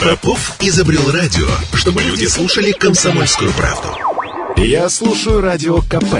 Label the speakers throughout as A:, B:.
A: Попов изобрел радио, чтобы люди слушали комсомольскую правду. Я слушаю радио КП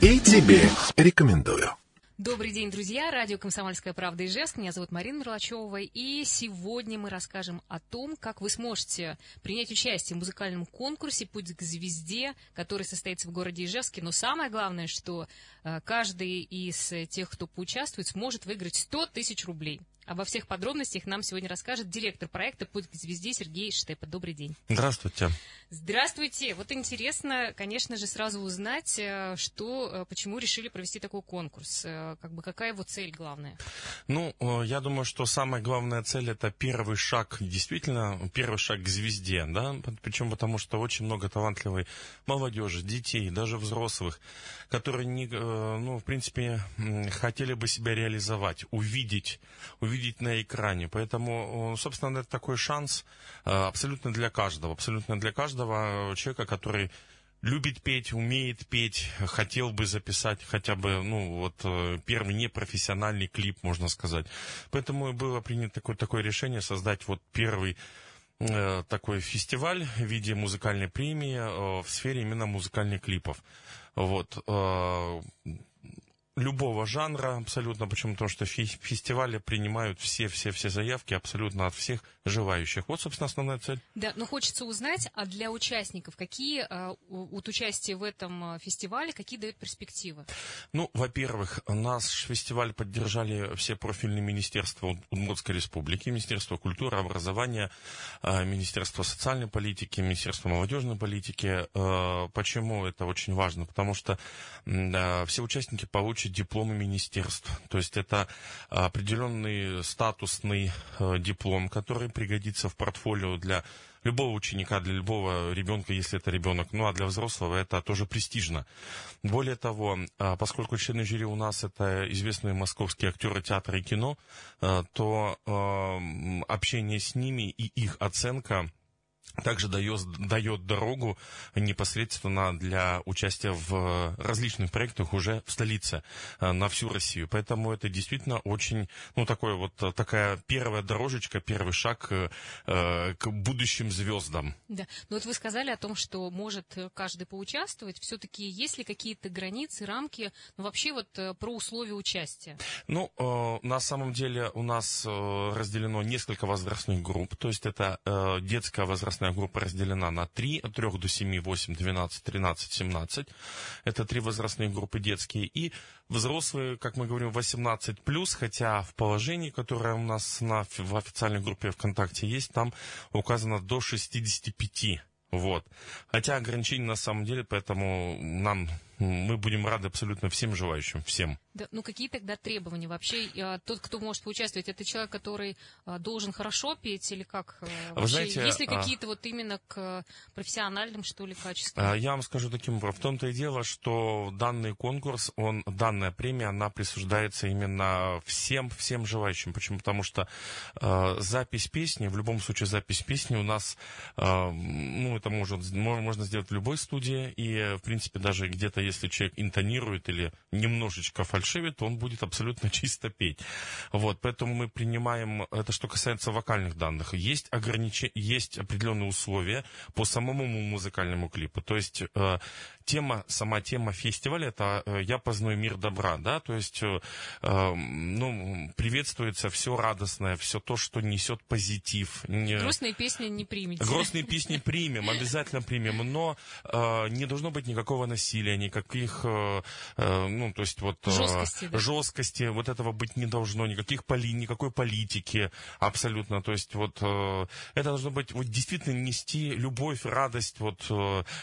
A: и тебе рекомендую.
B: Добрый день, друзья. Радио «Комсомольская правда» Ижевск. Меня зовут Марина Мерлачева. И сегодня мы расскажем о том, как вы сможете принять участие в музыкальном конкурсе «Путь к звезде», который состоится в городе Ижевске. Но самое главное, что э, каждый из тех, кто поучаствует, сможет выиграть 100 тысяч рублей. Обо всех подробностях нам сегодня расскажет директор проекта «Путь к звезде» Сергей Штепа. Добрый день.
C: Здравствуйте.
B: Здравствуйте. Вот интересно, конечно же, сразу узнать, э, что, э, почему решили провести такой конкурс. Э, как бы какая его цель главная?
C: Ну, я думаю, что самая главная цель это первый шаг, действительно, первый шаг к звезде, да, причем потому что очень много талантливой молодежи, детей, даже взрослых, которые, не, ну, в принципе, хотели бы себя реализовать, увидеть, увидеть увидеть на экране. Поэтому, собственно, это такой шанс э, абсолютно для каждого, абсолютно для каждого человека, который любит петь, умеет петь, хотел бы записать хотя бы, ну, вот, э, первый непрофессиональный клип, можно сказать. Поэтому было принято такое, такое решение создать вот первый э, такой фестиваль в виде музыкальной премии э, в сфере именно музыкальных клипов. Вот. Э, любого жанра абсолютно, почему? Потому что фестивали принимают все-все-все заявки абсолютно от всех желающих. Вот, собственно, основная цель.
B: Да, но хочется узнать, а для участников какие а, вот участие в этом а, фестивале, какие дают перспективы?
C: Ну, во-первых, наш фестиваль поддержали все профильные министерства Удмуртской республики, Министерство культуры, образования, а, Министерство социальной политики, Министерство молодежной политики. Почему это очень важно? Потому что все участники получат получить дипломы министерств. То есть это определенный статусный э, диплом, который пригодится в портфолио для любого ученика, для любого ребенка, если это ребенок. Ну а для взрослого это тоже престижно. Более того, а, поскольку члены жюри у нас это известные московские актеры театра и кино, то общение с ними и их оценка также дает, дает дорогу непосредственно для участия в различных проектах уже в столице э, на всю Россию. Поэтому это действительно очень, ну, такой вот, э, такая первая дорожечка, первый шаг э, к будущим звездам.
B: Да, ну вот вы сказали о том, что может каждый поучаствовать. Все-таки есть ли какие-то границы, рамки, ну, вообще вот про условия участия?
C: Ну, на самом деле у нас разделено несколько возрастных групп, то есть это детская возрастная возрастная группа разделена на три, от 3 до 7, 8, 12, 13, 17. Это три возрастные группы детские. И взрослые, как мы говорим, 18 плюс, хотя в положении, которое у нас на, в официальной группе ВКонтакте есть, там указано до 65. Вот. Хотя ограничений на самом деле, поэтому нам мы будем рады абсолютно всем желающим, всем.
B: Да, ну какие тогда требования вообще? А, тот, кто может поучаствовать, это человек, который а, должен хорошо петь или как?
C: А, Вы знаете,
B: есть ли какие-то вот именно к профессиональным, что ли, качествам?
C: Я вам скажу таким образом. В том-то и дело, что данный конкурс, он, данная премия, она присуждается именно всем, всем желающим. Почему? Потому что э, запись песни, в любом случае запись песни у нас, э, ну, это может, можно сделать в любой студии, и, в принципе, даже где-то если человек интонирует или немножечко фальшивит, то он будет абсолютно чисто петь. Вот, поэтому мы принимаем, это что касается вокальных данных, есть ограничения, есть определенные условия по самому музыкальному клипу. То есть э, тема, сама тема фестиваля, это э, «Я познаю мир добра», да, то есть, э, э, ну, приветствуется все радостное, все то, что несет позитив.
B: Грустные песни не примете.
C: Грустные песни примем, обязательно примем, но э, не должно быть никакого насилия, никаких, ну, то есть вот...
B: Жесткости, да?
C: Жесткости, вот этого быть не должно, никаких поли, никакой политики абсолютно, то есть вот это должно быть, вот действительно нести любовь, радость, вот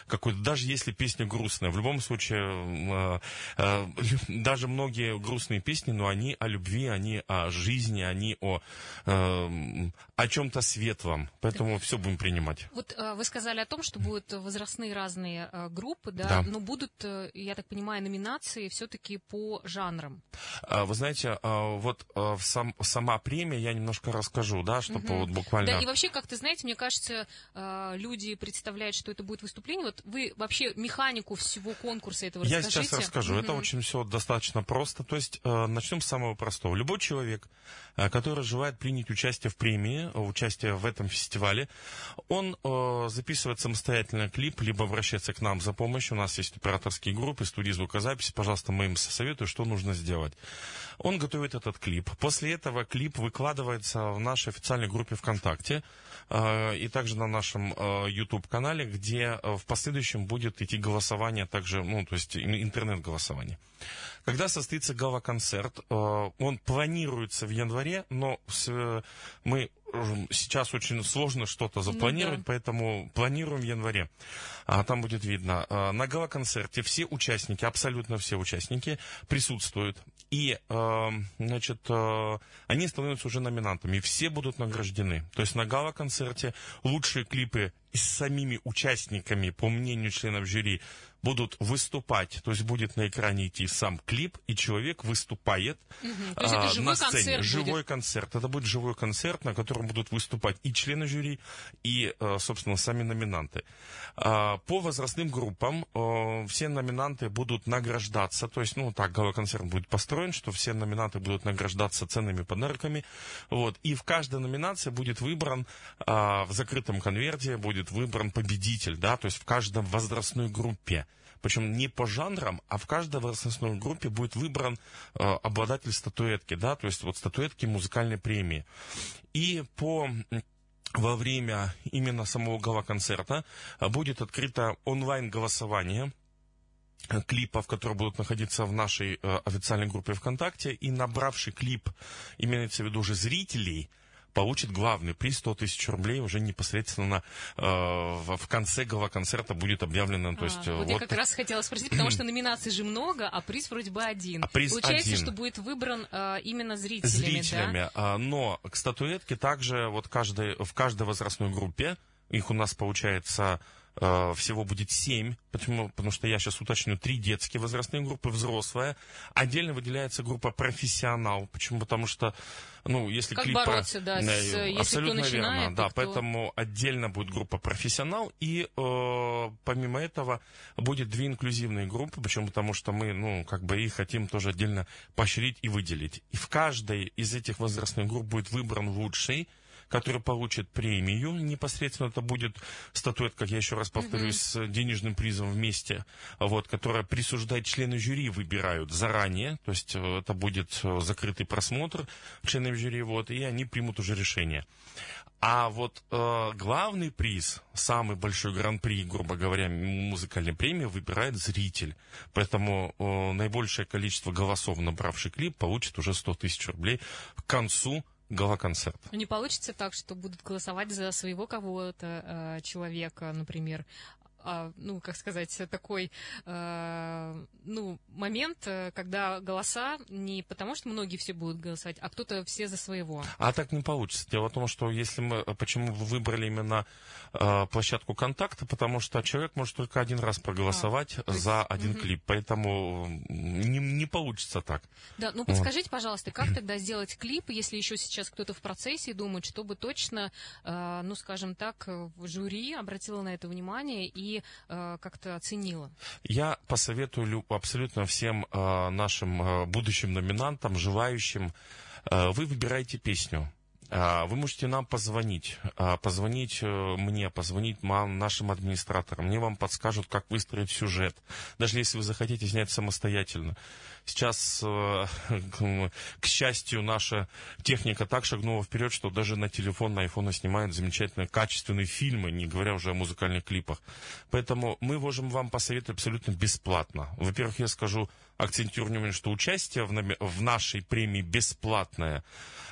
C: какой-то, даже если песня грустная. В любом случае, э, э, даже многие грустные песни, но они о любви, они о жизни, они о, э, о чем-то светлом. Поэтому все будем принимать.
B: Вот вы сказали о том, что будут возрастные разные группы, да,
C: да.
B: но будут, я так понимаю, номинации все-таки по жанрам.
C: Вы знаете, вот сам, сама премия, я немножко расскажу, да, чтобы угу. вот буквально...
B: Да, и вообще, как ты знаете, мне кажется, люди представляют, что это будет выступление. Вот вы вообще механику всего конкурса этого
C: Я
B: расскажите.
C: сейчас расскажу. Это очень все достаточно просто. То есть э, начнем с самого простого. Любой человек, э, который желает принять участие в премии, э, участие в этом фестивале, он э, записывает самостоятельно клип, либо обращается к нам за помощью. У нас есть операторские группы, студии звукозаписи. Пожалуйста, мы им советуем, что нужно сделать. Он готовит этот клип. После этого клип выкладывается в нашей официальной группе ВКонтакте э, и также на нашем э, YouTube-канале, где э, в последующем будет идти голосование, также, ну, то есть интернет-голосование. Когда состоится гала-концерт, э, он планируется в январе, но с, мы сейчас очень сложно что-то запланировать, ну, да. поэтому планируем в январе. А, там будет видно. А, на гала-концерте все участники, абсолютно все участники присутствуют. И, э, значит, э, они становятся уже номинантами. Все будут награждены. То есть на гала-концерте лучшие клипы с самими участниками, по мнению членов жюри, будут выступать, то есть будет на экране идти сам клип, и человек выступает
B: угу. живой
C: на сцене.
B: Концерт
C: живой
B: будет.
C: концерт. Это будет живой концерт, на котором будут выступать и члены жюри, и, э, собственно, сами номинанты. А, по возрастным группам э, все номинанты будут награждаться, то есть, ну, так, концерт будет построен, что все номинанты будут награждаться ценными подарками. Вот. И в каждой номинации будет выбран, а, в закрытом конверте будет выбран победитель, да, то есть в каждом возрастной группе причем не по жанрам, а в каждой возрастной группе будет выбран э, обладатель статуэтки, да, то есть вот статуэтки музыкальной премии. И по во время именно самого гала-концерта э, будет открыто онлайн-голосование э, клипов, которые будут находиться в нашей э, официальной группе ВКонтакте, и набравший клип, имеется в виду уже зрителей, получит главный приз 100 тысяч рублей уже непосредственно э, в, конце гала-концерта будет объявлено. То
B: а,
C: есть,
B: вот, вот я как раз хотела спросить, потому что номинаций же много, а приз вроде бы один. А
C: приз
B: Получается,
C: один.
B: что будет выбран э, именно зрителями,
C: Зрителями,
B: да?
C: а, но к статуэтке также вот каждой, в каждой возрастной группе, их у нас получается Э, всего будет семь, почему? Потому что я сейчас уточню, три детские возрастные группы, взрослая. Отдельно выделяется группа профессионал. Почему? Потому что, ну, если
B: как
C: клип...
B: бороться, да, с,
C: э, абсолютно
B: кто начинает,
C: верно, да,
B: кто...
C: поэтому отдельно будет группа профессионал, и э, помимо этого будет две инклюзивные группы, почему? Потому что мы, ну, как бы их хотим тоже отдельно поощрить и выделить. И в каждой из этих возрастных групп будет выбран лучший, который получит премию. Непосредственно это будет статуэтка, как я еще раз повторюсь, mm-hmm. с денежным призом вместе, вот, которая присуждает члены жюри, выбирают заранее, то есть э, это будет э, закрытый просмотр членов жюри, вот, и они примут уже решение. А вот э, главный приз, самый большой гран-при, грубо говоря, музыкальной премии, выбирает зритель. Поэтому э, наибольшее количество голосов, набравший клип, получит уже 100 тысяч рублей к концу гала-концерт.
B: Не получится так, что будут голосовать за своего кого-то э, человека, например, ну, как сказать, такой, э, ну, момент, э, когда голоса не потому, что многие все будут голосовать, а кто-то все за своего.
C: А так не получится. Дело в том, что если мы, почему вы выбрали именно э, площадку контакта, потому что человек может только один раз проголосовать а, за есть, один угу. клип, поэтому не, не получится так.
B: Да, ну подскажите, вот. пожалуйста, как тогда сделать клип, если еще сейчас кто-то в процессе думает, чтобы точно, э, ну, скажем так, жюри обратило на это внимание и э, как-то оценила?
C: Я посоветую абсолютно всем э, нашим э, будущим номинантам, желающим, вы выбираете песню. А, вы можете нам позвонить, а, позвонить э, мне, позвонить нашим администраторам. Мне вам подскажут, как выстроить сюжет. Даже если вы захотите снять самостоятельно. Сейчас, э, к счастью, наша техника так шагнула вперед, что даже на телефон, на айфоны снимают замечательные качественные фильмы, не говоря уже о музыкальных клипах. Поэтому мы можем вам посоветовать абсолютно бесплатно. Во-первых, я скажу, акцентирую внимание, что участие в, в нашей премии бесплатное.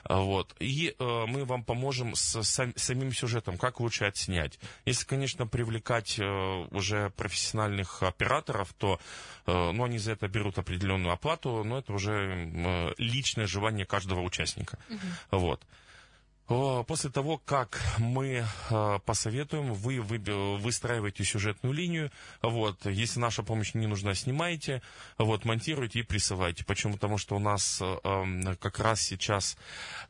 C: Вот. И э, мы вам поможем с сам, самим сюжетом, как лучше отснять. Если, конечно, привлекать э, уже профессиональных операторов, то э, ну, они за это берут определенную оплату, но это уже э, личное желание каждого участника. Угу. Вот. После того, как мы э, посоветуем, вы выстраиваете сюжетную линию. Вот, если наша помощь не нужна, снимайте, вот, монтируйте и присылайте. Почему? Потому что у нас э, как раз сейчас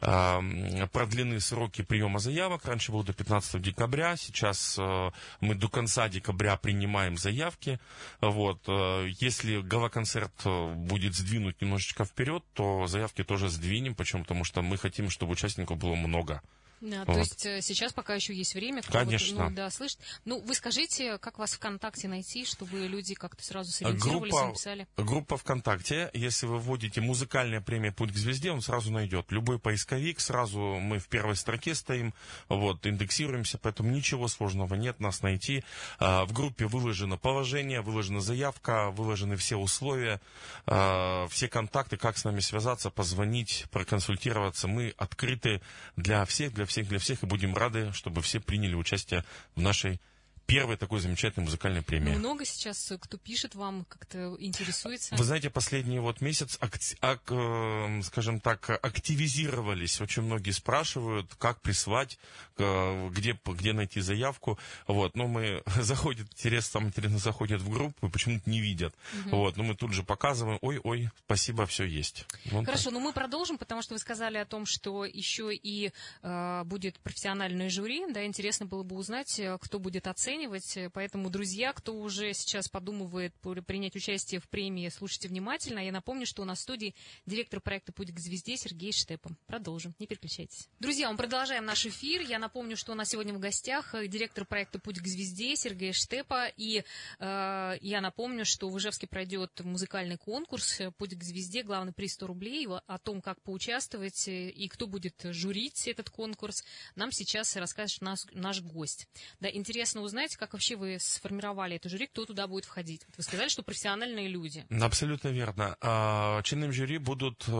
C: э, продлены сроки приема заявок. Раньше было до 15 декабря, сейчас э, мы до конца декабря принимаем заявки. Вот, э, если гала-концерт э, будет сдвинуть немножечко вперед, то заявки тоже сдвинем. Почему? Потому что мы хотим, чтобы участников было много много.
B: Да, вот. То есть э, сейчас пока еще есть время,
C: кто Конечно.
B: Вот, ну, да, слышит. Ну, вы скажите, как вас ВКонтакте найти, чтобы люди как-то сразу сориентировались группа, и написали?
C: Группа ВКонтакте, если вы вводите музыкальная премия «Путь к звезде», он сразу найдет. Любой поисковик, сразу мы в первой строке стоим, вот, индексируемся, поэтому ничего сложного нет нас найти. А, в группе выложено положение, выложена заявка, выложены все условия, все контакты, как с нами связаться, позвонить, проконсультироваться. Мы открыты для всех, для всех всех, для всех, и будем рады, чтобы все приняли участие в нашей первой такой замечательной музыкальной премии.
B: Много сейчас э, кто пишет вам, как-то интересуется?
C: Вы знаете, последний вот месяц, акти- ак- э, скажем так, активизировались. Очень многие спрашивают, как прислать, э, где, где найти заявку. Вот, но мы заходят, интересно, самое интересное, заходят в группу почему-то не видят. Угу. Вот, но мы тут же показываем, ой, ой, спасибо, все есть.
B: Вот Хорошо, так. ну мы продолжим, потому что вы сказали о том, что еще и э, будет профессиональное жюри. Да, интересно было бы узнать, э, кто будет оценивать оценивать. Поэтому, друзья, кто уже сейчас подумывает принять участие в премии, слушайте внимательно. Я напомню, что у нас в студии директор проекта «Путь к звезде» Сергей Штепа. Продолжим, не переключайтесь. Друзья, мы продолжаем наш эфир. Я напомню, что у нас сегодня в гостях э, директор проекта «Путь к звезде» Сергей Штепа. И э, я напомню, что в Ижевске пройдет музыкальный конкурс «Путь к звезде», главный приз 100 рублей. О том, как поучаствовать э, и кто будет журить этот конкурс, нам сейчас расскажет наш, наш гость. Да, интересно узнать, знаете, как вообще вы сформировали это жюри, кто туда будет входить? Вы сказали, что профессиональные люди.
C: Абсолютно верно. А, Членами жюри будут э,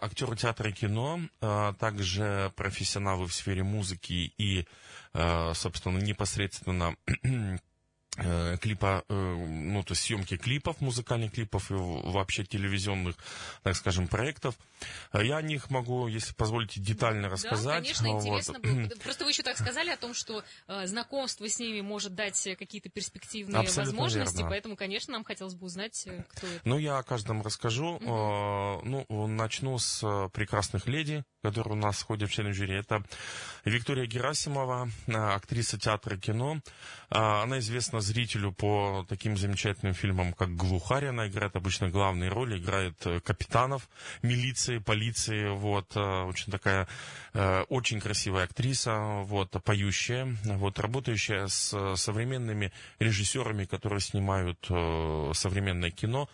C: актеры театра и кино, а также профессионалы в сфере музыки и, э, собственно, непосредственно клипа, э, ну, то есть съемки клипов, музыкальных клипов и вообще телевизионных, так скажем, проектов. Э, я о них могу, если позволите, детально рассказать. Да,
B: конечно, вот. интересно было. Просто вы еще так сказали о том, что знакомство с ними может дать какие-то перспективные Абсолютно возможности, верно. поэтому, конечно, нам хотелось бы узнать, кто это.
C: Ну, я о каждом расскажу. Угу. Ну, начну с прекрасных леди, которые у нас ходят в члены жюри. Это Виктория Герасимова, актриса театра и кино. Она известна зрителю по таким замечательным фильмам, как «Глухарь». Она играет обычно главные роли, играет э, капитанов милиции, полиции. Вот, э, очень такая, э, очень красивая актриса, вот, поющая, вот, работающая с современными режиссерами, которые снимают современное кино,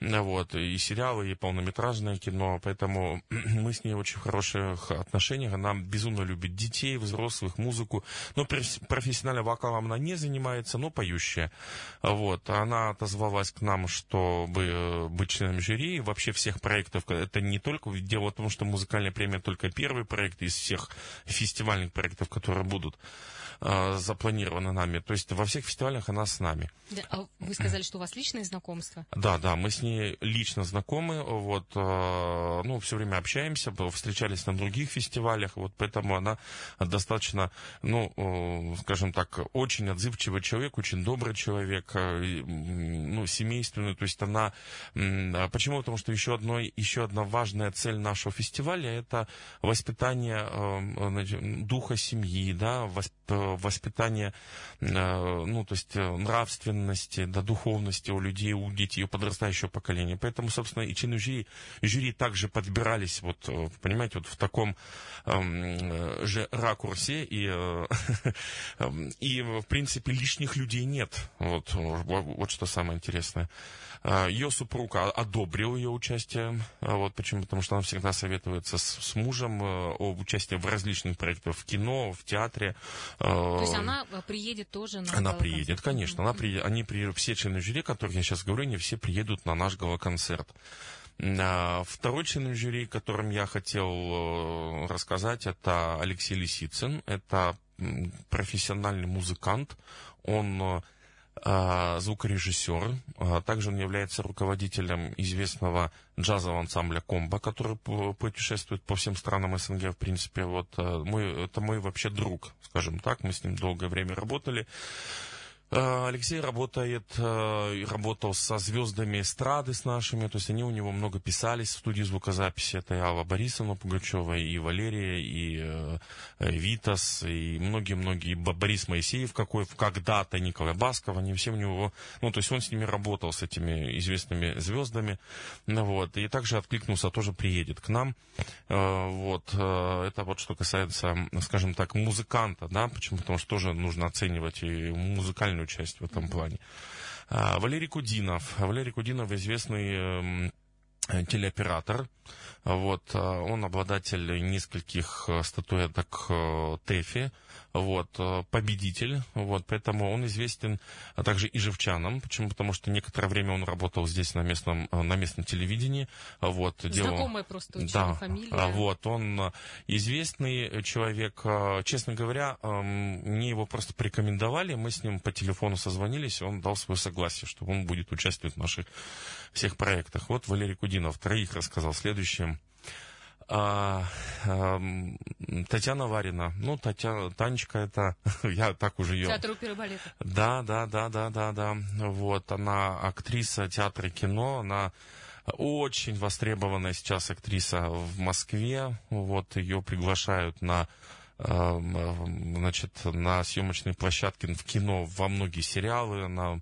C: вот, и сериалы, и полнометражное кино. Поэтому мы с ней очень в хороших отношениях. Она безумно любит детей, взрослых, музыку. Но профессионально вокалом она не занимается, но поет поющая. Вот. Она отозвалась к нам, чтобы э, быть членом жюри. Вообще всех проектов, это не только, дело в том, что музыкальная премия только первый проект из всех фестивальных проектов, которые будут э, запланированы нами. То есть во всех фестивалях она с нами.
B: Да, а вы сказали, что у вас личные знакомства?
C: Да, да, мы с ней лично знакомы, вот, э, ну, все время общаемся, встречались на других фестивалях, вот, поэтому она достаточно, ну, э, скажем так, очень отзывчивый человек, очень добрый человек, э, ну, семейственный, то есть она, э, почему? Потому что еще, одной, еще одна важная цель нашего фестиваля – это воспитание э, духа семьи, да, воспитание, э, ну, то есть э, нравственности, да, духовности у людей, у детей, у подрастающего поколения. Поэтому, собственно, и члены жюри, жюри также подбирались, вот, э, понимаете, вот в таком э, же ракурсе, и, э, и, в принципе, лишних людей нет. Вот, вот что самое интересное. А, ее супруг одобрил ее участие. А, вот почему? Потому что она всегда советуется с, с мужем э, о участии в различных проектах в кино, в театре.
B: А, То есть она э, приедет тоже на
C: Она приедет, конечно. Она приедет, они приедут, все члены жюри, которых я сейчас говорю, они все приедут на наш гала-концерт. Второй член жюри, которым я хотел э, рассказать, это Алексей Лисицын. Это профессиональный музыкант. Он а, звукорежиссер. А, также он является руководителем известного джазового ансамбля «Комбо», который путешествует по всем странам СНГ, в принципе. Вот, мой, это мой вообще друг, скажем так. Мы с ним долгое время работали. Э, Алексей работает, э, работал со звездами эстрады с нашими, то есть они у него много писались в студии звукозаписи. Это и Алла Борисовна Пугачева, и Валерия, и э, Витас, и многие-многие, Борис Моисеев какой, когда-то Николай Басков, они все у него, ну, то есть он с ними работал, с этими известными звездами, ну, вот, и также откликнулся, тоже приедет к нам, вот, это вот что касается, скажем так, музыканта, да, почему, потому что тоже нужно оценивать и музыкальную музыкальную часть в этом плане. А, Валерий Кудинов. Валерий Кудинов известный эм, телеоператор. Вот, а, он обладатель нескольких э, статуэток э, ТЭФИ. Вот, э, победитель, вот, поэтому он известен а также и живчанам, почему, потому что некоторое время он работал здесь на местном, э, на местном телевидении, вот,
B: делал... Знакомая просто очень
C: да,
B: фамилия.
C: Вот, он э, известный человек, честно говоря, эм, мне его просто порекомендовали, мы с ним по телефону созвонились, он дал свое согласие, что он будет участвовать в наших всех проектах. Вот Валерий Кудинов троих рассказал. Следующим а, а, Татьяна Варина. Ну, Татьяна, Танечка это, я так уже ее...
B: Театр оперы балета.
C: Да, да, да, да, да, да. Вот, она актриса театра и кино, она очень востребованная сейчас актриса в Москве. Вот, ее приглашают на значит, на съемочной площадке в кино во многие сериалы, на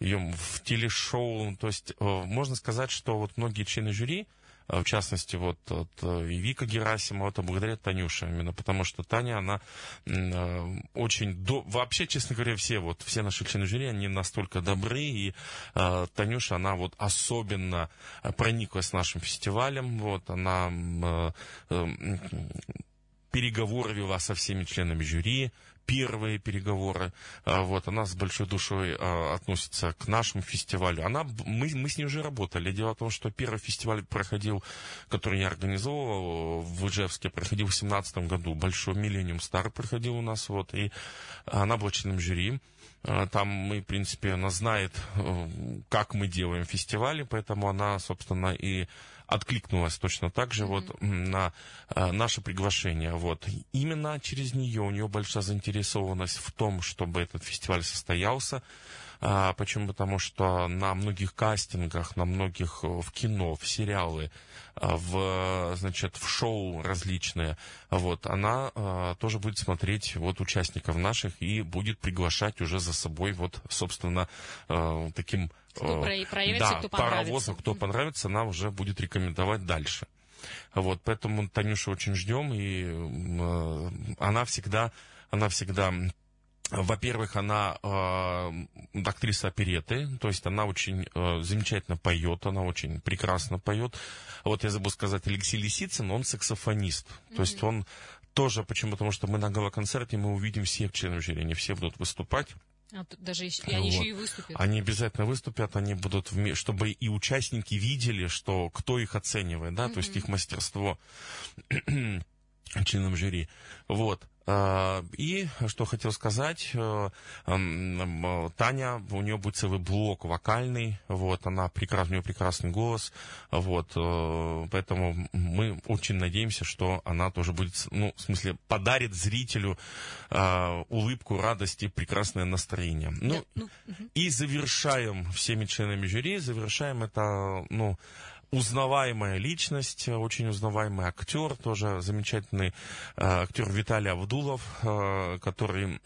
C: в телешоу. То есть э, можно сказать, что вот многие члены жюри, в частности, вот, вот и Вика Герасимова, это благодаря Танюше, именно потому что Таня, она э, очень, до... вообще, честно говоря, все вот, все наши члены жюри, они настолько добры, и э, Танюша, она вот особенно прониклась нашим фестивалем, вот, она э, э, переговоры вела со всеми членами жюри, первые переговоры. А, вот, она с большой душой а, относится к нашему фестивалю. Она, мы, мы с ней уже работали. Дело в том, что первый фестиваль проходил, который я организовывал в Ижевске, проходил в 2017 году. Большой Millennium Star проходил у нас. Вот, и она была членом жюри. А, там мы, в принципе, она знает, э, как мы делаем фестивали, поэтому она, собственно, и откликнулась точно так же mm-hmm. вот на а, наше приглашение. Вот. Именно через нее у нее большая заинтересованность в том, чтобы этот фестиваль состоялся. А, почему? Потому что на многих кастингах, на многих э, в кино, в сериалы, а, в, значит, в шоу различные, вот, она а, тоже будет смотреть вот участников наших и будет приглашать уже за собой вот, собственно, а, таким
B: кто
C: э,
B: проявится,
C: да,
B: кто
C: паровозом, кто понравится, она уже будет рекомендовать дальше. Вот, поэтому Танюшу очень ждем, и э, она всегда, она всегда во-первых, она э, актриса опереты, то есть она очень э, замечательно поет, она очень прекрасно поет. Вот я забыл сказать, Алексей Лисицын, он саксофонист. Mm-hmm. То есть он тоже, почему? Потому что мы на гала-концерте, мы увидим всех членов жюри, они все будут выступать.
B: А, даже и они вот. еще и выступят.
C: Они обязательно выступят, они будут, чтобы и участники видели, что кто их оценивает, да, mm-hmm. то есть их мастерство членам жюри. Вот. А, и что хотел сказать, э, Таня, у нее будет целый блок вокальный, вот, она прекрасный, у нее прекрасный голос, вот, э, поэтому мы очень надеемся, что она тоже будет, ну, в смысле, подарит зрителю улыбку, радость и прекрасное настроение. Ну, ну и завершаем всеми членами жюри, завершаем это, ну, узнаваемая личность, очень узнаваемый актер, тоже замечательный э, актер Виталий Авдулов, э, который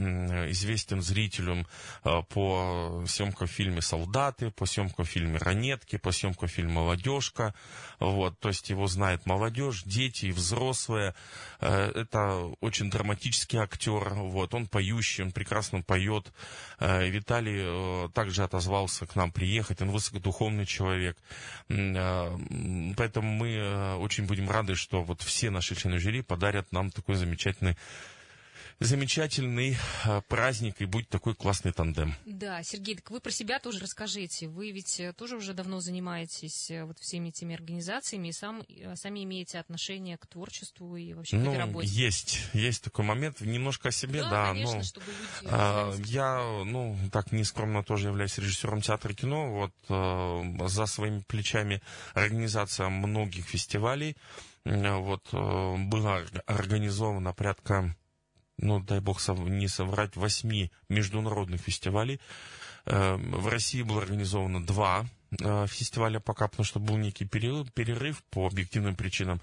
C: известен зрителям э, по съемкам в фильме «Солдаты», по съемкам в фильме «Ранетки», по съемкам в фильме «Молодежка». Вот, то есть его знает молодежь, дети и взрослые. Это очень драматический актер, вот, он поющий, он прекрасно поет. Э, Виталий э, также отозвался к нам приехать, он высокодуховный человек. Э, Поэтому мы очень будем рады, что вот все наши члены жюри подарят нам такой замечательный замечательный э, праздник и будет такой классный тандем.
B: Да, Сергей, так вы про себя тоже расскажите. Вы ведь э, тоже уже давно занимаетесь э, вот всеми этими организациями и сам, сами имеете отношение к творчеству и вообще
C: ну,
B: к этой работе.
C: Есть, есть такой момент. Немножко о себе,
B: да.
C: да
B: конечно,
C: ну,
B: чтобы люди...
C: А, я, ну, так нескромно тоже являюсь режиссером театра и кино. Вот а, за своими плечами организация многих фестивалей. Вот было организовано порядка ну, дай бог не соврать, восьми международных фестивалей. Эм, в России было организовано два фестиваля пока, потому что был некий перерыв, перерыв по объективным причинам.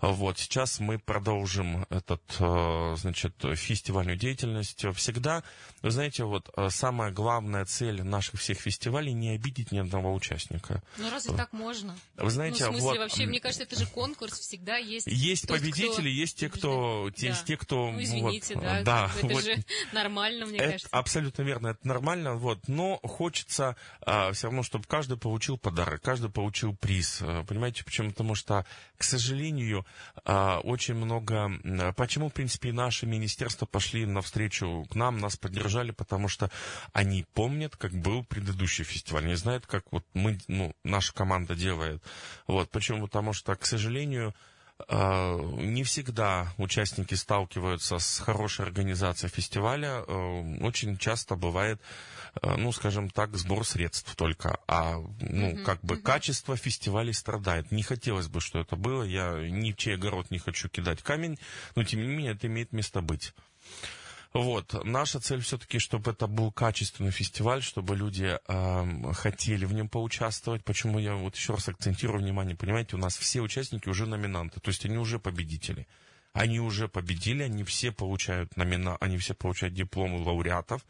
C: Вот, сейчас мы продолжим этот, э, значит, фестивальную деятельность. Всегда, вы знаете, вот э, самая главная цель наших всех фестивалей не обидеть ни одного участника.
B: Ну, разве так можно?
C: Вы знаете,
B: ну, в смысле,
C: вот,
B: вообще, мне кажется, это же конкурс, всегда есть
C: Есть
B: тот,
C: победители,
B: кто...
C: есть те, кто... Да. Есть те, кто
B: ну, извините,
C: вот,
B: да,
C: да,
B: это
C: вот,
B: же нормально, мне
C: это
B: кажется.
C: Абсолютно верно, это нормально, вот, но хочется а, все равно, чтобы каждый получил получил подарок, каждый получил приз. Э, понимаете, почему? Потому что, к сожалению, а, очень много... Почему, в принципе, и наши министерства пошли навстречу к нам, нас поддержали, потому что они помнят, как был предыдущий фестиваль, они знают, как вот мы, ну, наша команда делает. Вот, почему? Потому что, к сожалению, не всегда участники сталкиваются с хорошей организацией фестиваля. Э, очень часто бывает, э, ну, скажем так, сбор средств только. А, ну, mm-hmm. как бы mm-hmm. качество фестивалей страдает. Не хотелось бы, что это было. Я ни в чей огород не хочу кидать камень, но, тем не менее, это имеет место быть. Вот. Наша цель все-таки, чтобы это был качественный фестиваль, чтобы люди э, хотели в нем поучаствовать. Почему я вот еще раз акцентирую внимание, понимаете, у нас все участники уже номинанты, то есть они уже победители. Они уже победили, они все получают номина, они все получают дипломы лауреатов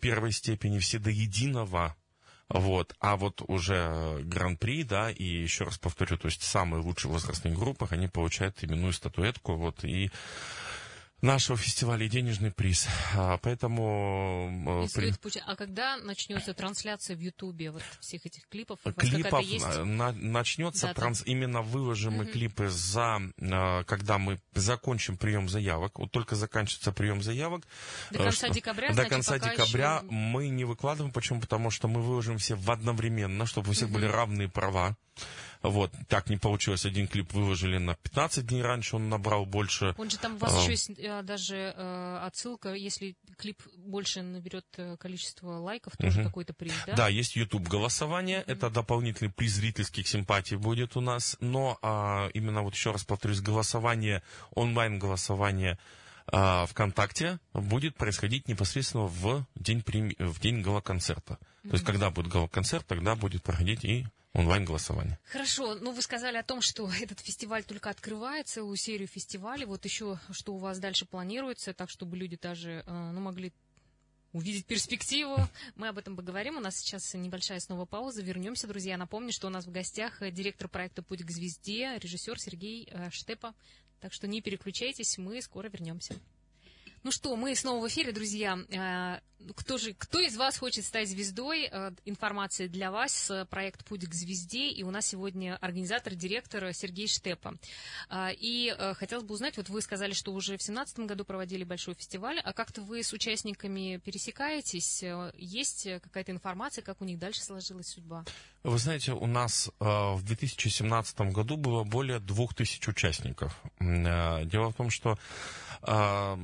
C: первой степени, все до единого вот. А вот уже гран-при, да, и еще раз повторю, то есть самые лучшие возрастные группах, они получают именную статуэтку, вот, и нашего фестиваля и денежный приз. А, поэтому...
B: Э, при... А когда начнется трансляция в Ютубе вот всех этих клипов?
C: Клипов есть? На, начнется да, транс... именно выложим мы клипы за, э, когда мы закончим прием заявок. Вот только заканчивается прием заявок.
B: До конца что... декабря?
C: До
B: значит,
C: конца декабря еще... мы не выкладываем. Почему? Потому что мы выложим все в одновременно, чтобы у всех были равные права. Вот, так не получилось. Один клип выложили на 15 дней раньше, он набрал больше.
B: Он же там у вас а, еще есть а, даже а, отсылка, если клип больше наберет э, количество лайков, тоже угу. какой-то приз, да?
C: Да, есть YouTube голосование, угу. это дополнительный приз зрительских симпатий будет у нас, но а, именно вот еще раз повторюсь, голосование, онлайн-голосование а, ВКонтакте будет происходить непосредственно в день, в день галоконцерта. Mm-hmm. То есть, когда будет галоконцерт, тогда будет проходить и онлайн-голосование.
B: Хорошо, ну вы сказали о том, что этот фестиваль только открывает целую серию фестивалей. Вот еще что у вас дальше планируется, так чтобы люди даже э, ну, могли увидеть перспективу. Мы об этом поговорим. У нас сейчас небольшая снова пауза. Вернемся, друзья. Напомню, что у нас в гостях директор проекта «Путь к звезде», режиссер Сергей э, Штепа. Так что не переключайтесь, мы скоро вернемся. Ну что, мы снова в эфире, друзья. Э, кто же, кто из вас хочет стать звездой? Э, информация для вас. Проект «Путь к звезде». И у нас сегодня организатор, директор Сергей Штепа. Э, и хотелось бы узнать, вот вы сказали, что уже в 2017 году проводили большой фестиваль. А как-то вы с участниками пересекаетесь? Есть какая-то информация, как у них дальше сложилась судьба?
C: Вы знаете, у нас в 2017 году было более 2000 участников. Дело в том, что а,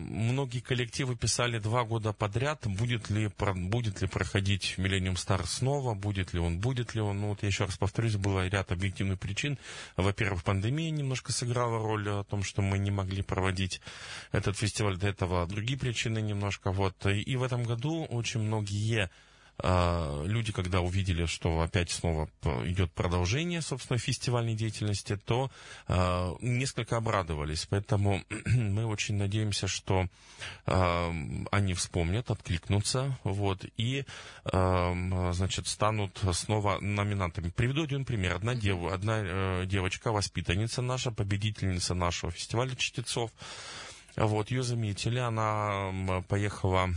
C: многие коллективы писали два года подряд, будет ли, будет ли проходить Millennium Star снова, будет ли он, будет ли он. Ну вот я еще раз повторюсь, было ряд объективных причин. Во-первых, пандемия немножко сыграла роль о том, что мы не могли проводить этот фестиваль до этого. Другие причины немножко. Вот. И в этом году очень многие а, люди, когда увидели, что опять снова идет продолжение, собственно, фестивальной деятельности, то э, несколько обрадовались. Поэтому мы очень надеемся, что э, они вспомнят, откликнутся, вот, и, значит, станут снова номинантами. Приведу один пример. Одна, дев, одна э, девочка, воспитанница наша, победительница нашего фестиваля «Чтецов», вот, ее заметили, она поехала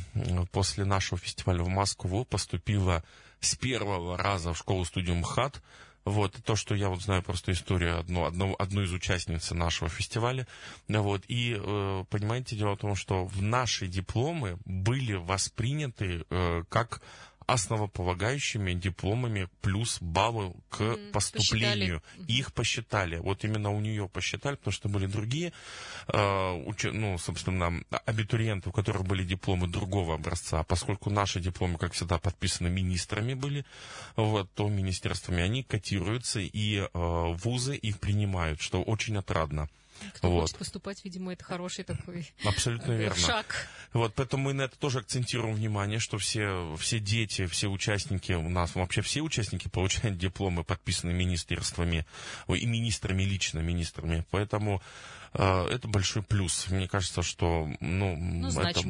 C: после нашего фестиваля в Москву, поступила с первого раза в школу-студию МХАТ, Вот, то, что я вот знаю просто историю одну, одну, одну из участниц нашего фестиваля. Вот, и, э, понимаете, дело в том, что в наши дипломы были восприняты э, как основополагающими дипломами плюс баллы к mm, поступлению. Посчитали. Их посчитали. Вот именно у нее посчитали, потому что были другие, э, уч, ну, собственно, абитуриенты, у которых были дипломы другого образца. Поскольку наши дипломы, как всегда, подписаны министрами были, вот, то министерствами они котируются, и э, вузы их принимают, что очень отрадно.
B: Кто вот. хочет поступать, видимо, это хороший такой
C: Абсолютно верно.
B: шаг.
C: Вот, поэтому мы на это тоже акцентируем внимание, что все, все дети, все участники, у нас вообще все участники получают дипломы, подписанные министерствами, и министрами, лично министрами. Поэтому это большой плюс. Мне кажется, что ну,
B: ну это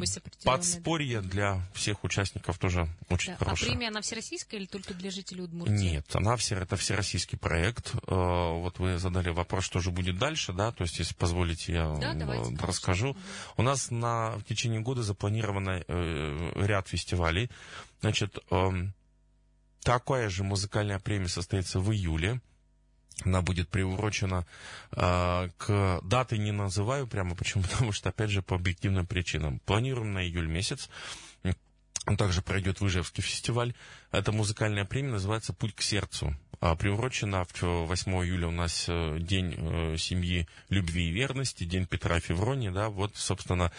C: подспорье да. для всех участников тоже очень да. А хорошее.
B: А премия, она всерроссийская или только для жителей Удмуртии?
C: Нет, она все, это всероссийский проект. Э, вот вы задали вопрос, что же будет дальше, да, то есть если позволите, я да, давайте, расскажу. Угу. У нас на, в течение года запланировано э, ряд фестивалей. Значит, э, такая же музыкальная премия состоится в июле. Она будет приурочена э, к даты не называю прямо, почему? Потому что, опять же, по объективным причинам. Планируем на июль месяц. Также пройдет в Ижевский фестиваль. Эта музыкальная премия называется «Путь к сердцу». А, приурочена в 8 июля у нас э, День э, семьи, любви и верности, День Петра Феврони, да, вот, собственно,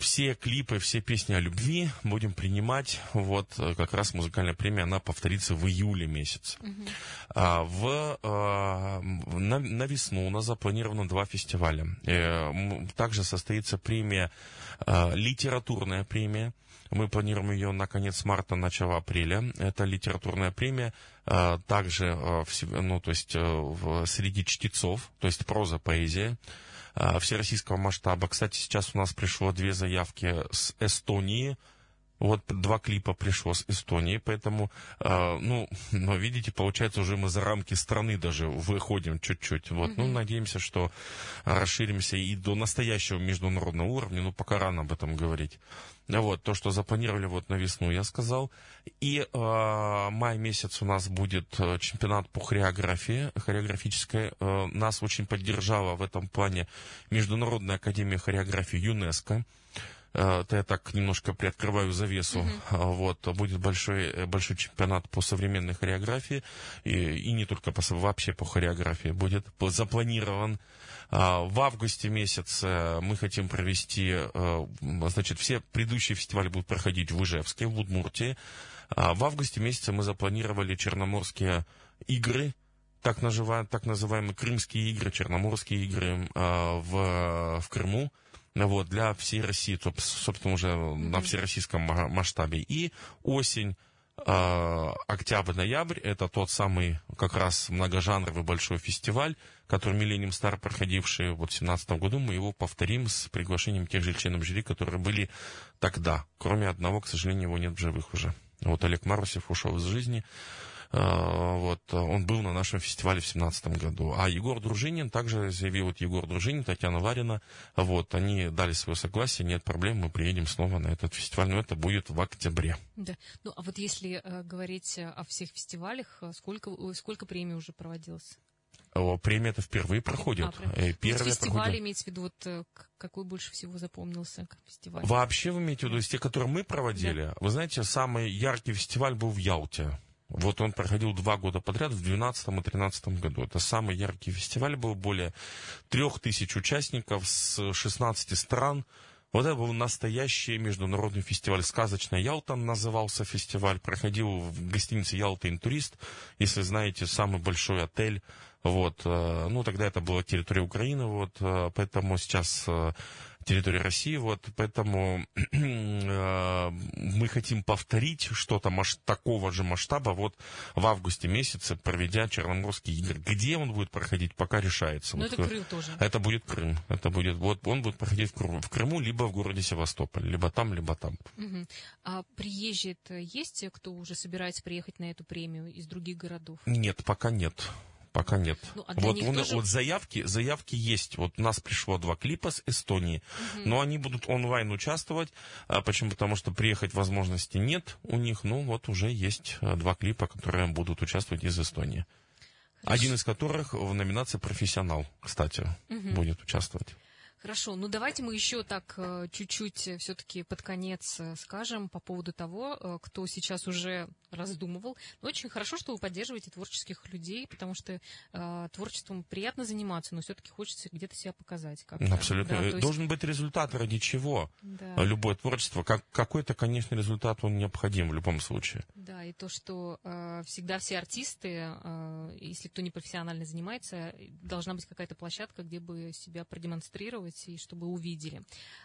C: все клипы, все песни о любви будем принимать. Вот э, как раз музыкальная премия, она повторится в июле месяце. Uh-huh. А, в, а, на, на весну у нас запланировано два фестиваля. Э, также состоится премия, а, литературная премия. Мы планируем ее на конец марта, начало апреля. Это литературная премия, также ну, то есть, среди чтецов, то есть проза, поэзия всероссийского масштаба. Кстати, сейчас у нас пришло две заявки с Эстонии, вот два клипа пришло с Эстонии, поэтому, э, ну, но видите, получается, уже мы за рамки страны даже выходим чуть-чуть. Вот, mm-hmm. ну, надеемся, что расширимся и до настоящего международного уровня, ну, пока рано об этом говорить. Вот, то, что запланировали вот на весну, я сказал. И э, май месяц у нас будет э, чемпионат по хореографии, хореографической. Э, нас очень поддержала в этом плане Международная академия хореографии ЮНЕСКО. Э, то я так немножко приоткрываю завесу. Mm-hmm. Вот, будет большой, э, большой чемпионат по современной хореографии, и, и не только по, вообще по хореографии будет запланирован. А, в августе месяце мы хотим провести, значит, все предыдущие фестивали будут проходить в Ижевске, в Удмуртии. А, в августе месяце мы запланировали черноморские игры, так, называемые, так называемые крымские игры, черноморские игры в, в Крыму вот, для всей России, собственно, уже mm-hmm. на всероссийском масштабе. И осень, э, октябрь-ноябрь, это тот самый как раз многожанровый большой фестиваль, который Millennium Star, проходивший вот в 2017 году, мы его повторим с приглашением тех же членов жюри, которые были тогда. Кроме одного, к сожалению, его нет в живых уже. Вот Олег Марусев ушел из жизни. Э, вот, он был на нашем фестивале в 2017 году. А Егор Дружинин, также заявил вот Егор Дружинин, Татьяна Варина, вот, они дали свое согласие, нет проблем, мы приедем снова на этот фестиваль, но это будет в октябре.
B: Да, ну а вот если э, говорить о всех фестивалях, э, сколько, сколько премий уже проводилось?
C: Премия это впервые проходит. А,
B: э, Первая вот фестиваль проходит... имеется в виду, вот какой больше всего запомнился как фестиваль?
C: Вообще вы имеете в виду из тех, которые мы проводили? Да. Вы знаете, самый яркий фестиваль был в Ялте. Вот он проходил два года подряд, в 2012 и 2013 году. Это самый яркий фестиваль был, более трех тысяч участников с 16 стран. Вот это был настоящий международный фестиваль. «Сказочная Ялта» назывался фестиваль. Проходил в гостинице «Ялта Интурист». Если знаете, самый большой отель. Вот, э, ну, тогда это была территория Украины, вот, э, поэтому сейчас э, территории России. Вот, поэтому мы хотим повторить что-то маш- такого же масштаба вот в августе месяце, проведя Черноморские игры. Где он будет проходить, пока решается.
B: Но
C: вот,
B: это Крым тоже.
C: Это будет Крым. Это будет, вот он будет проходить в, Крым, в Крыму, либо в городе Севастополь, либо там, либо там.
B: Угу. А приезжие есть, кто уже собирается приехать на эту премию из других городов?
C: Нет, пока нет. Пока нет. Ну, а вот, он, тоже... вот заявки, заявки есть. Вот у нас пришло два клипа с Эстонии, угу. но они будут онлайн участвовать. А почему? Потому что приехать возможности нет у них. Ну вот уже есть а, два клипа, которые будут участвовать из Эстонии. Один из которых в номинации «Профессионал», кстати, угу. будет участвовать.
B: Хорошо, ну давайте мы еще так э, чуть-чуть э, все-таки под конец э, скажем по поводу того, кто сейчас уже раздумывал. Но очень хорошо, что вы поддерживаете творческих людей, потому что э, творчеством приятно заниматься, но все-таки хочется где-то себя показать.
C: Как-то. Абсолютно. Да, есть... Должен быть результат, ради чего да. любое творчество. Как, какой-то, конечно, результат он необходим в любом случае.
B: Да, и то, что э, всегда все артисты, э, если кто не профессионально занимается, должна быть какая-то площадка, где бы себя продемонстрировать сделать и чтобы увидели.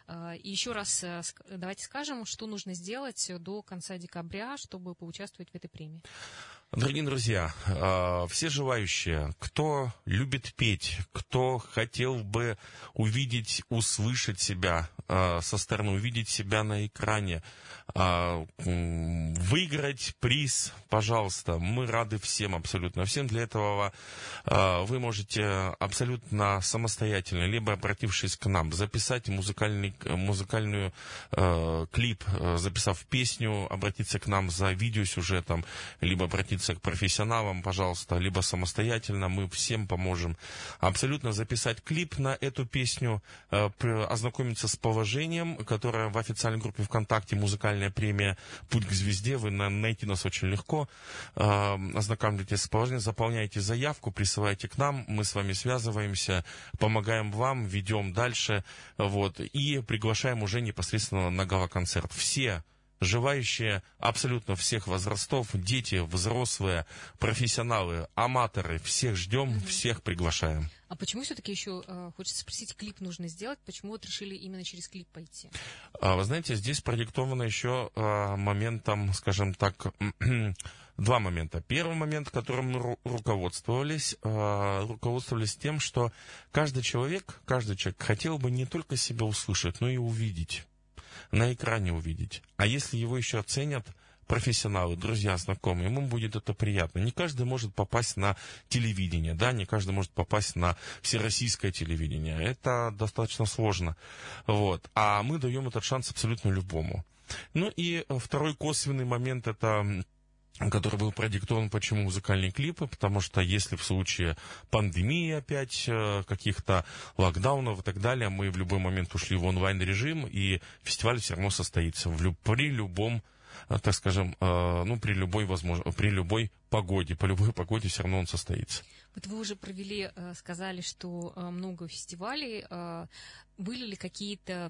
B: А, и еще раз э, давайте скажем, что нужно сделать до конца декабря, чтобы поучаствовать в этой премии.
C: Дорогие друзья, а, все желающие, кто любит петь, кто хотел бы увидеть, услышать себя а, со стороны, увидеть себя на экране, выиграть приз, пожалуйста, мы рады всем, абсолютно всем. Для этого вы можете абсолютно самостоятельно, либо обратившись к нам, записать музыкальный, музыкальную э, клип, э, записав песню, обратиться к нам за видеосюжетом, либо обратиться к профессионалам, пожалуйста, либо самостоятельно, мы всем поможем. Абсолютно записать клип на эту песню, э, ознакомиться с положением, которое в официальной группе ВКонтакте «Музыкальная премия Путь к звезде», вы на, найти нас очень легко, э, ознакомьтесь с положением, заполняйте заявку, присылайте к нам, мы с вами связываемся, помогаем вам, ведем дальше, вот, и приглашаем уже непосредственно на гала-концерт. Все желающие абсолютно всех возрастов, дети, взрослые, профессионалы, аматоры, всех ждем, mm-hmm. всех приглашаем.
B: А почему все-таки еще э, хочется спросить, клип нужно сделать? Почему вот решили именно через клип пойти?
C: А, вы знаете, здесь продиктовано еще э, моментом, скажем так, два момента. Первый момент, которым мы ру- руководствовались, э, руководствовались тем, что каждый человек, каждый человек хотел бы не только себя услышать, но и увидеть, на экране увидеть. А если его еще оценят профессионалы, друзья, знакомые, ему будет это приятно. Не каждый может попасть на телевидение, да, не каждый может попасть на всероссийское телевидение. Это достаточно сложно. Вот. А мы даем этот шанс абсолютно любому. Ну и второй косвенный момент это который был продиктован, почему музыкальные клипы, потому что если в случае пандемии опять, э, каких-то локдаунов и так далее, мы в любой момент ушли в онлайн-режим, и фестиваль все равно состоится в, при любом Э, так скажем, э, ну, при любой возможно, при любой погоде, по любой погоде все равно он состоится.
B: Вот вы уже провели, э, сказали, что много фестивалей. Были ли какие-то,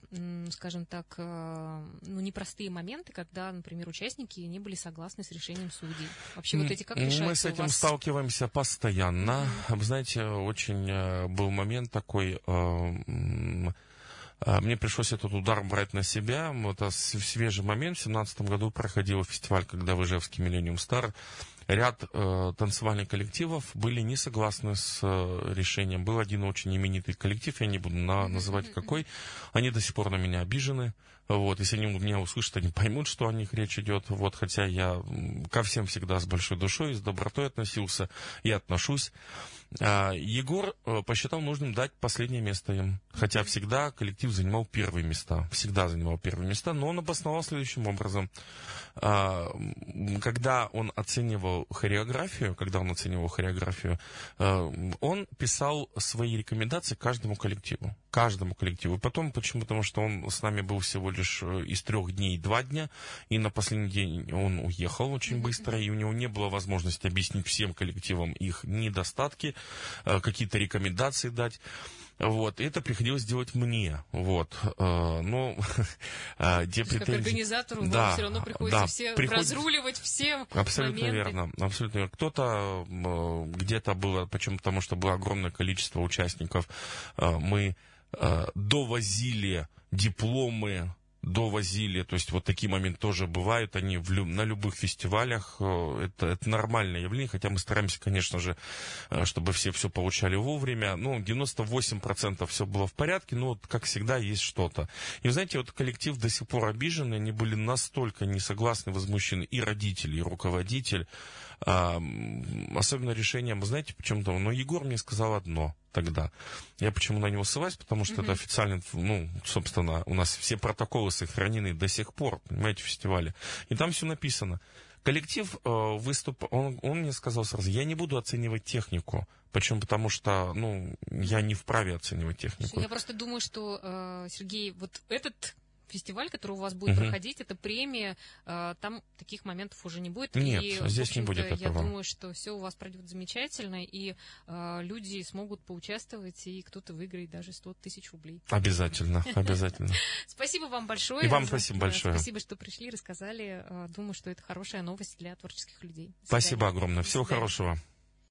B: скажем так, ну, непростые моменты, когда, например, участники не были согласны с решением судей? Вообще вот эти как решаются
C: Мы с этим сталкиваемся постоянно. Mm-hmm. Знаете, очень был момент такой а, мне пришлось этот удар брать на себя. Это свежий момент. В 2017 году проходил фестиваль, когда в Ижевске Millennium Star ряд э, танцевальных коллективов были не согласны с э, решением. Был один очень именитый коллектив, я не буду на, называть какой. Они до сих пор на меня обижены. Вот, если они меня услышат, они поймут, что о них речь идет. Вот, хотя я ко всем всегда с большой душой, с добротой относился и отношусь. А, Егор э, посчитал нужным дать последнее место им. Хотя всегда коллектив занимал первые места. Всегда занимал первые места, но он обосновал следующим образом. А, когда он оценивал хореографию, когда он оценивал хореографию, э, он писал свои рекомендации каждому коллективу каждому коллективу. Потом, почему? Потому что он с нами был всего лишь э, из трех дней два дня, и на последний день он уехал очень быстро, и у него не было возможности объяснить всем коллективам их недостатки, какие-то рекомендации дать. Вот, и это приходилось делать мне, вот, э, ну,
B: э, те претензии... Как организатору да, вам все равно приходится да, все приход... разруливать все
C: Абсолютно
B: моменты.
C: верно, абсолютно верно. Кто-то э, где-то было, почему? Потому что было огромное количество участников, э, мы Э, довозили дипломы, довозили, то есть вот такие моменты тоже бывают, они в, на любых фестивалях, э, это, это нормальное явление, хотя мы стараемся, конечно же, э, чтобы все все получали вовремя, ну, 98% все было в порядке, но вот, как всегда, есть что-то. И, вы знаете, вот коллектив до сих пор обиженный, они были настолько не согласны, возмущены, и родители, и руководитель, а, особенно решением, знаете, почему-то, но Егор мне сказал одно – тогда. Я почему на него ссылаюсь, потому что mm-hmm. это официально, ну, собственно, у нас все протоколы сохранены до сих пор, понимаете, в фестивале. И там все написано. Коллектив э, выступ, он, он мне сказал сразу, я не буду оценивать технику. Почему? Потому что, ну, я не вправе оценивать технику.
B: Я просто думаю, что, э, Сергей, вот этот фестиваль, который у вас будет угу. проходить, это премия, э, там таких моментов уже не будет.
C: Нет, и, здесь не будет этого.
B: Я думаю, что все у вас пройдет замечательно, и э, люди смогут поучаствовать, и кто-то выиграет даже 100 тысяч рублей.
C: Обязательно, обязательно.
B: Спасибо вам большое.
C: И вам спасибо большое.
B: Спасибо, что пришли, рассказали. Думаю, что это хорошая новость для творческих людей.
C: Спасибо огромное. Всего хорошего.